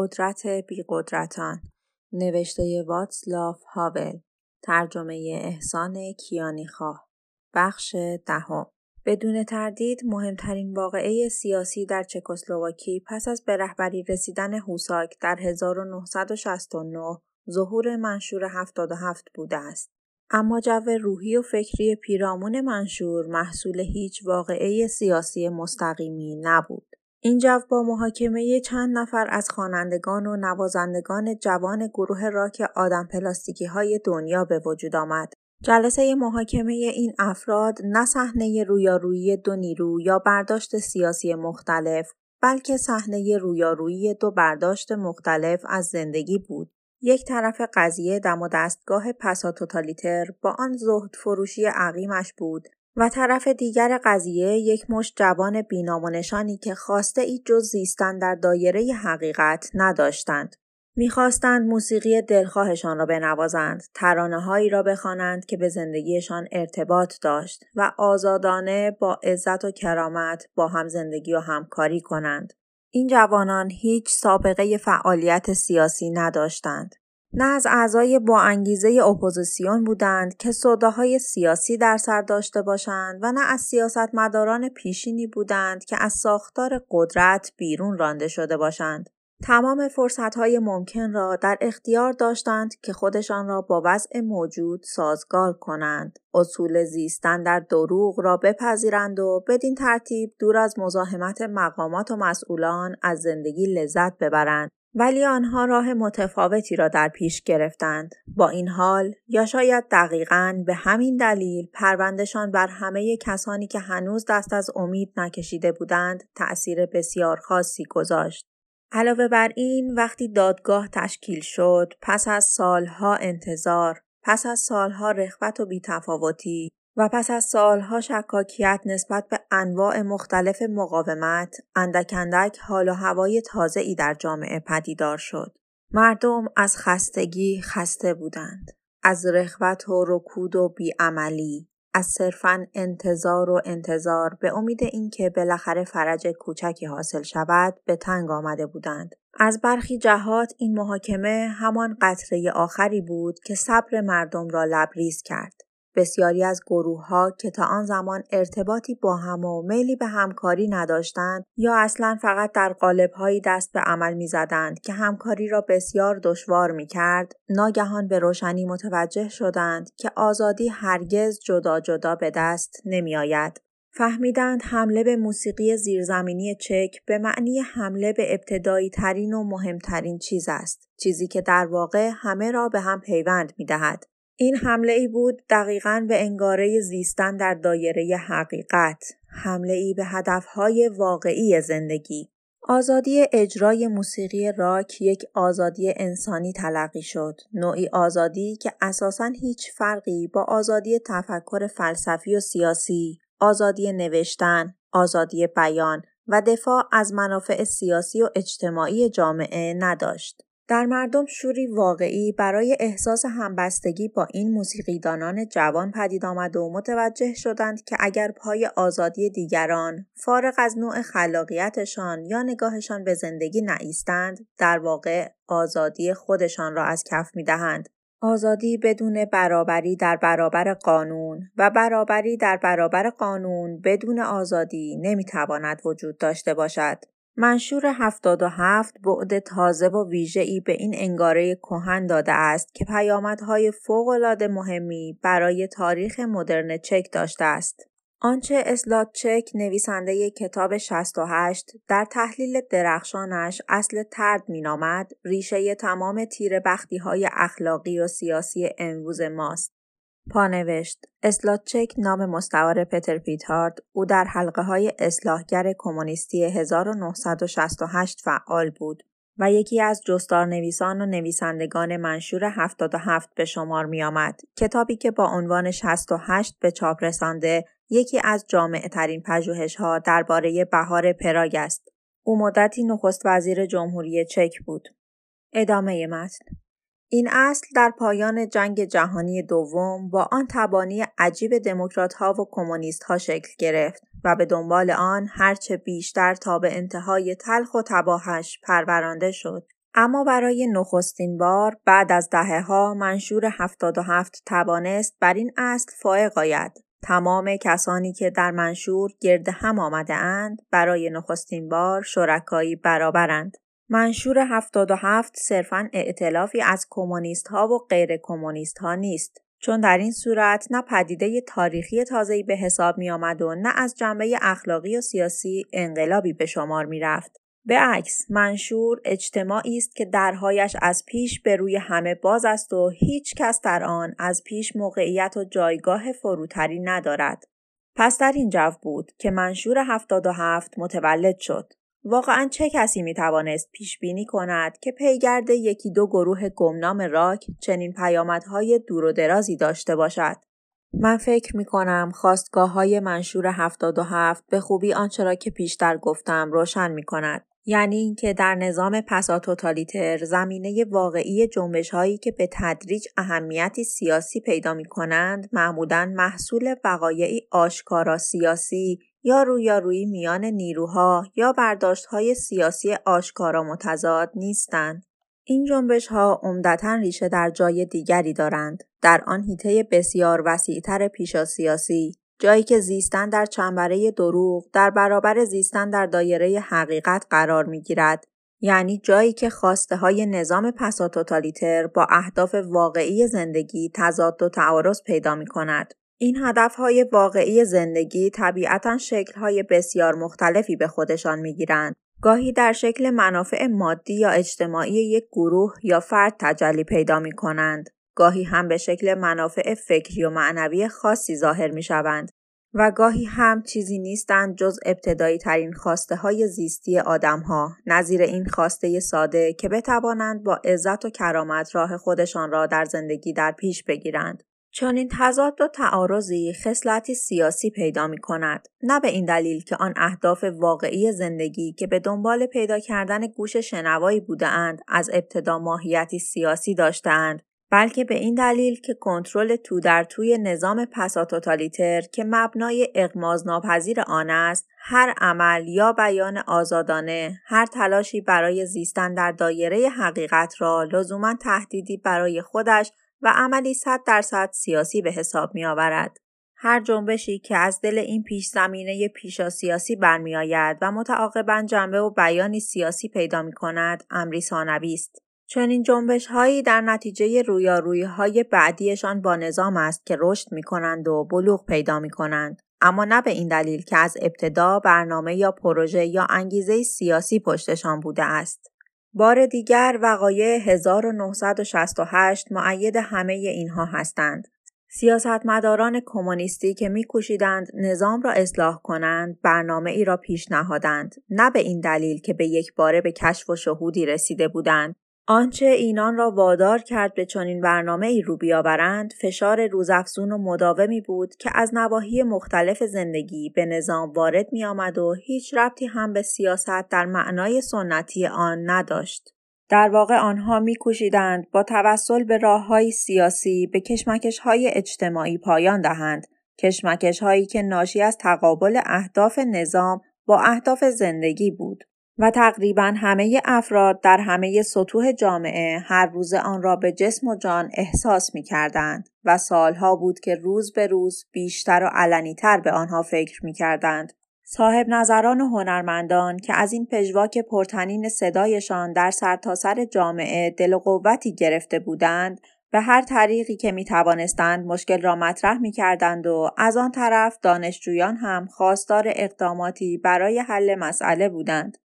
قدرت بیقدرتان نوشته واتسلاف هاول ترجمه احسان کیانیخواه بخش دهم بدون تردید مهمترین واقعه سیاسی در چکسلواکی پس از به رهبری رسیدن هوساک در 1969 ظهور منشور 77 بوده است. اما جو روحی و فکری پیرامون منشور محصول هیچ واقعه سیاسی مستقیمی نبود. این جو با محاکمه چند نفر از خوانندگان و نوازندگان جوان گروه راک آدم پلاستیکی های دنیا به وجود آمد. جلسه محاکمه این افراد نه صحنه رویارویی دو نیرو یا برداشت سیاسی مختلف بلکه صحنه رویارویی دو برداشت مختلف از زندگی بود. یک طرف قضیه دم و دستگاه پسا توتالیتر با آن زهد فروشی عقیمش بود و طرف دیگر قضیه یک مشت جوان بینام و نشانی که خواسته ای جز زیستن در دایره حقیقت نداشتند. می‌خواستند موسیقی دلخواهشان را بنوازند، ترانه هایی را بخوانند که به زندگیشان ارتباط داشت و آزادانه با عزت و کرامت با هم زندگی و همکاری کنند. این جوانان هیچ سابقه فعالیت سیاسی نداشتند. نه از اعضای با انگیزه اپوزیسیون بودند که صداهای سیاسی در سر داشته باشند و نه از سیاستمداران پیشینی بودند که از ساختار قدرت بیرون رانده شده باشند. تمام فرصتهای ممکن را در اختیار داشتند که خودشان را با وضع موجود سازگار کنند. اصول زیستن در دروغ را بپذیرند و بدین ترتیب دور از مزاحمت مقامات و مسئولان از زندگی لذت ببرند. ولی آنها راه متفاوتی را در پیش گرفتند. با این حال یا شاید دقیقا به همین دلیل پروندشان بر همه کسانی که هنوز دست از امید نکشیده بودند تأثیر بسیار خاصی گذاشت. علاوه بر این وقتی دادگاه تشکیل شد پس از سالها انتظار پس از سالها رخوت و بیتفاوتی و پس از سالها شکاکیت نسبت به انواع مختلف مقاومت اندک اندک حال و هوای تازه ای در جامعه پدیدار شد. مردم از خستگی خسته بودند. از رخوت و رکود و بیعملی از صرفا انتظار و انتظار به امید اینکه بالاخره فرج کوچکی حاصل شود به تنگ آمده بودند. از برخی جهات این محاکمه همان قطره آخری بود که صبر مردم را لبریز کرد. بسیاری از گروه ها که تا آن زمان ارتباطی با هم و میلی به همکاری نداشتند یا اصلا فقط در قالب هایی دست به عمل می زدند که همکاری را بسیار دشوار می کرد، ناگهان به روشنی متوجه شدند که آزادی هرگز جدا جدا به دست نمی آید. فهمیدند حمله به موسیقی زیرزمینی چک به معنی حمله به ابتدایی ترین و مهمترین چیز است. چیزی که در واقع همه را به هم پیوند می دهد. این حمله ای بود دقیقا به انگاره زیستن در دایره حقیقت، حمله ای به هدفهای واقعی زندگی. آزادی اجرای موسیقی راک یک آزادی انسانی تلقی شد، نوعی آزادی که اساساً هیچ فرقی با آزادی تفکر فلسفی و سیاسی، آزادی نوشتن، آزادی بیان و دفاع از منافع سیاسی و اجتماعی جامعه نداشت. در مردم شوری واقعی برای احساس همبستگی با این موسیقیدانان جوان پدید آمد و متوجه شدند که اگر پای آزادی دیگران فارغ از نوع خلاقیتشان یا نگاهشان به زندگی نایستند در واقع آزادی خودشان را از کف می‌دهند آزادی بدون برابری در برابر قانون و برابری در برابر قانون بدون آزادی نمی‌تواند وجود داشته باشد. منشور 77 بعد تازه و ای به این انگاره کهن داده است که پیامدهای فوق‌العاده مهمی برای تاریخ مدرن چک داشته است. آنچه اسلات چک نویسنده کتاب 68 در تحلیل درخشانش اصل ترد مینامد ریشه تمام تیر بختی های اخلاقی و سیاسی امروز ماست. پانوشت اسلاتچک نام مستعار پتر پیتارد او در حلقه های اصلاحگر کمونیستی 1968 فعال بود و یکی از جستار نویسان و نویسندگان منشور 77 به شمار می آمد. کتابی که با عنوان 68 به چاپ رسانده یکی از جامعه ترین پژوهش ها درباره بهار پراگ است. او مدتی نخست وزیر جمهوری چک بود. ادامه متن این اصل در پایان جنگ جهانی دوم با آن تبانی عجیب دموکرات ها و کمونیست ها شکل گرفت و به دنبال آن هرچه بیشتر تا به انتهای تلخ و تباهش پرورانده شد. اما برای نخستین بار بعد از دهه ها منشور 77 توانست بر این اصل فائق آید. تمام کسانی که در منشور گرد هم آمده اند برای نخستین بار شرکایی برابرند. منشور 77 صرفاً ائتلافی از کمونیست ها و غیر کمونیست ها نیست. چون در این صورت نه پدیده تاریخی تازه‌ای به حساب می آمد و نه از جنبه اخلاقی و سیاسی انقلابی به شمار می رفت. به عکس منشور اجتماعی است که درهایش از پیش به روی همه باز است و هیچ کس در آن از پیش موقعیت و جایگاه فروتری ندارد. پس در این جو بود که منشور 77 متولد شد. واقعا چه کسی می توانست پیش بینی کند که پیگرد یکی دو گروه گمنام راک چنین پیامدهای دور و درازی داشته باشد؟ من فکر می کنم خواستگاه های منشور 77 به خوبی آنچه را که پیشتر گفتم روشن می کند. یعنی اینکه در نظام پسا توتالیتر زمینه واقعی جنبش هایی که به تدریج اهمیتی سیاسی پیدا می کنند معمولا محصول وقایعی آشکارا سیاسی یا رویارویی میان نیروها یا برداشتهای سیاسی آشکارا متضاد نیستند. این جنبش ها عمدتا ریشه در جای دیگری دارند. در آن هیته بسیار وسیعتر پیشا سیاسی جایی که زیستن در چنبره دروغ در برابر زیستن در دایره حقیقت قرار می گیرد. یعنی جایی که خواسته های نظام پسا توتالیتر با اهداف واقعی زندگی تضاد و تعارض پیدا می کند. این هدفهای واقعی زندگی طبیعتا شکلهای بسیار مختلفی به خودشان می‌گیرند. گاهی در شکل منافع مادی یا اجتماعی یک گروه یا فرد تجلی پیدا می کنند. گاهی هم به شکل منافع فکری و معنوی خاصی ظاهر می شوند. و گاهی هم چیزی نیستند جز ابتدایی ترین خواسته های زیستی آدم ها نظیر این خواسته ساده که بتوانند با عزت و کرامت راه خودشان را در زندگی در پیش بگیرند. چنین تضاد و تعارضی خصلتی سیاسی پیدا می کند نه به این دلیل که آن اهداف واقعی زندگی که به دنبال پیدا کردن گوش شنوایی بودهاند از ابتدا ماهیتی سیاسی داشتهاند بلکه به این دلیل که کنترل تو در توی نظام پسا توتالیتر که مبنای اغماز ناپذیر آن است هر عمل یا بیان آزادانه هر تلاشی برای زیستن در دایره حقیقت را لزوما تهدیدی برای خودش و عملی صد درصد سیاسی به حساب می آورد. هر جنبشی که از دل این پیش زمینه پیشا سیاسی برمیآید و متعاقبا جنبه و بیانی سیاسی پیدا می کند امری ثانوی است. چنین جنبش هایی در نتیجه رویارویی های بعدیشان با نظام است که رشد می کنند و بلوغ پیدا می کنند. اما نه به این دلیل که از ابتدا برنامه یا پروژه یا انگیزه سیاسی پشتشان بوده است. بار دیگر وقایع 1968 معید همه اینها هستند. سیاستمداران کمونیستی که میکوشیدند نظام را اصلاح کنند برنامه ای را پیش نهادند نه به این دلیل که به یک باره به کشف و شهودی رسیده بودند آنچه اینان را وادار کرد به چنین برنامه ای رو بیاورند فشار روزافزون و مداومی بود که از نواحی مختلف زندگی به نظام وارد می آمد و هیچ ربطی هم به سیاست در معنای سنتی آن نداشت. در واقع آنها میکوشیدند با توسل به راه های سیاسی به کشمکش های اجتماعی پایان دهند کشمکش هایی که ناشی از تقابل اهداف نظام با اهداف زندگی بود و تقریبا همه افراد در همه سطوح جامعه هر روز آن را به جسم و جان احساس می کردند و سالها بود که روز به روز بیشتر و علنیتر به آنها فکر می کردند. صاحب نظران و هنرمندان که از این پژواک پرتنین صدایشان در سرتاسر سر جامعه دل و قوتی گرفته بودند به هر طریقی که می توانستند مشکل را مطرح می کردند و از آن طرف دانشجویان هم خواستار اقداماتی برای حل مسئله بودند.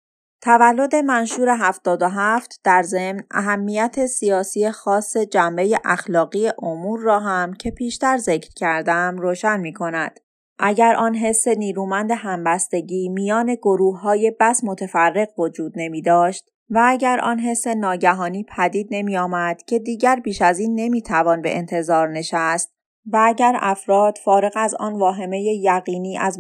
تولد منشور 77 در ضمن اهمیت سیاسی خاص جنبه اخلاقی امور را هم که پیشتر ذکر کردم روشن می کند. اگر آن حس نیرومند همبستگی میان گروه های بس متفرق وجود نمی داشت و اگر آن حس ناگهانی پدید نمی آمد که دیگر بیش از این نمی توان به انتظار نشست و اگر افراد فارغ از آن واهمه یقینی از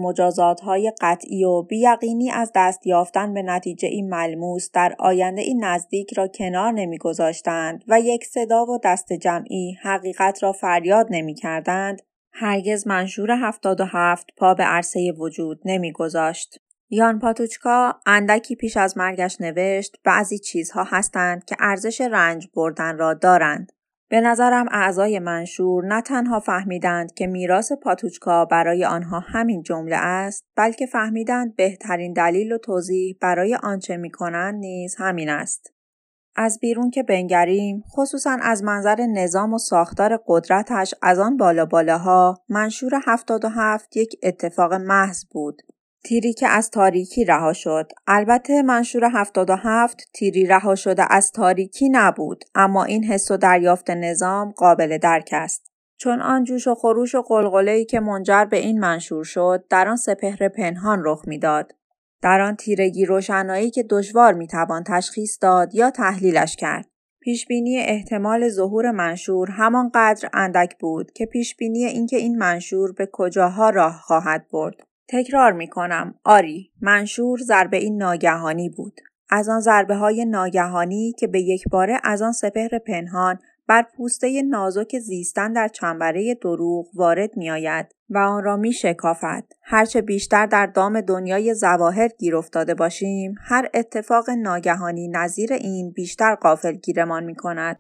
های قطعی و بیقینی از دست یافتن به نتیجه این ملموس در آینده این نزدیک را کنار نمیگذاشتند و یک صدا و دست جمعی حقیقت را فریاد نمی کردند، هرگز منشور 77 پا به عرصه وجود نمیگذاشت. یان پاتوچکا اندکی پیش از مرگش نوشت بعضی چیزها هستند که ارزش رنج بردن را دارند. به نظرم اعضای منشور نه تنها فهمیدند که میراث پاتوچکا برای آنها همین جمله است بلکه فهمیدند بهترین دلیل و توضیح برای آنچه می‌کنند نیز همین است. از بیرون که بنگریم خصوصا از منظر نظام و ساختار قدرتش از آن بالا بالاها منشور 77 یک اتفاق محض بود. تیری که از تاریکی رها شد. البته منشور 77 تیری رها شده از تاریکی نبود اما این حس و دریافت نظام قابل درک است. چون آن جوش و خروش و قلقله‌ای که منجر به این منشور شد در آن سپهر پنهان رخ می‌داد. در آن تیرگی روشنایی که دشوار می‌توان تشخیص داد یا تحلیلش کرد. پیشبینی احتمال ظهور منشور همانقدر اندک بود که پیشبینی اینکه این منشور به کجاها راه خواهد برد. تکرار می کنم. آری، منشور ضربه این ناگهانی بود. از آن ضربه های ناگهانی که به یک باره از آن سپهر پنهان بر پوسته نازک زیستن در چنبره دروغ وارد می آید و آن را می شکافد. هرچه بیشتر در دام دنیای زواهر گیر افتاده باشیم، هر اتفاق ناگهانی نظیر این بیشتر قافل گیرمان می کند.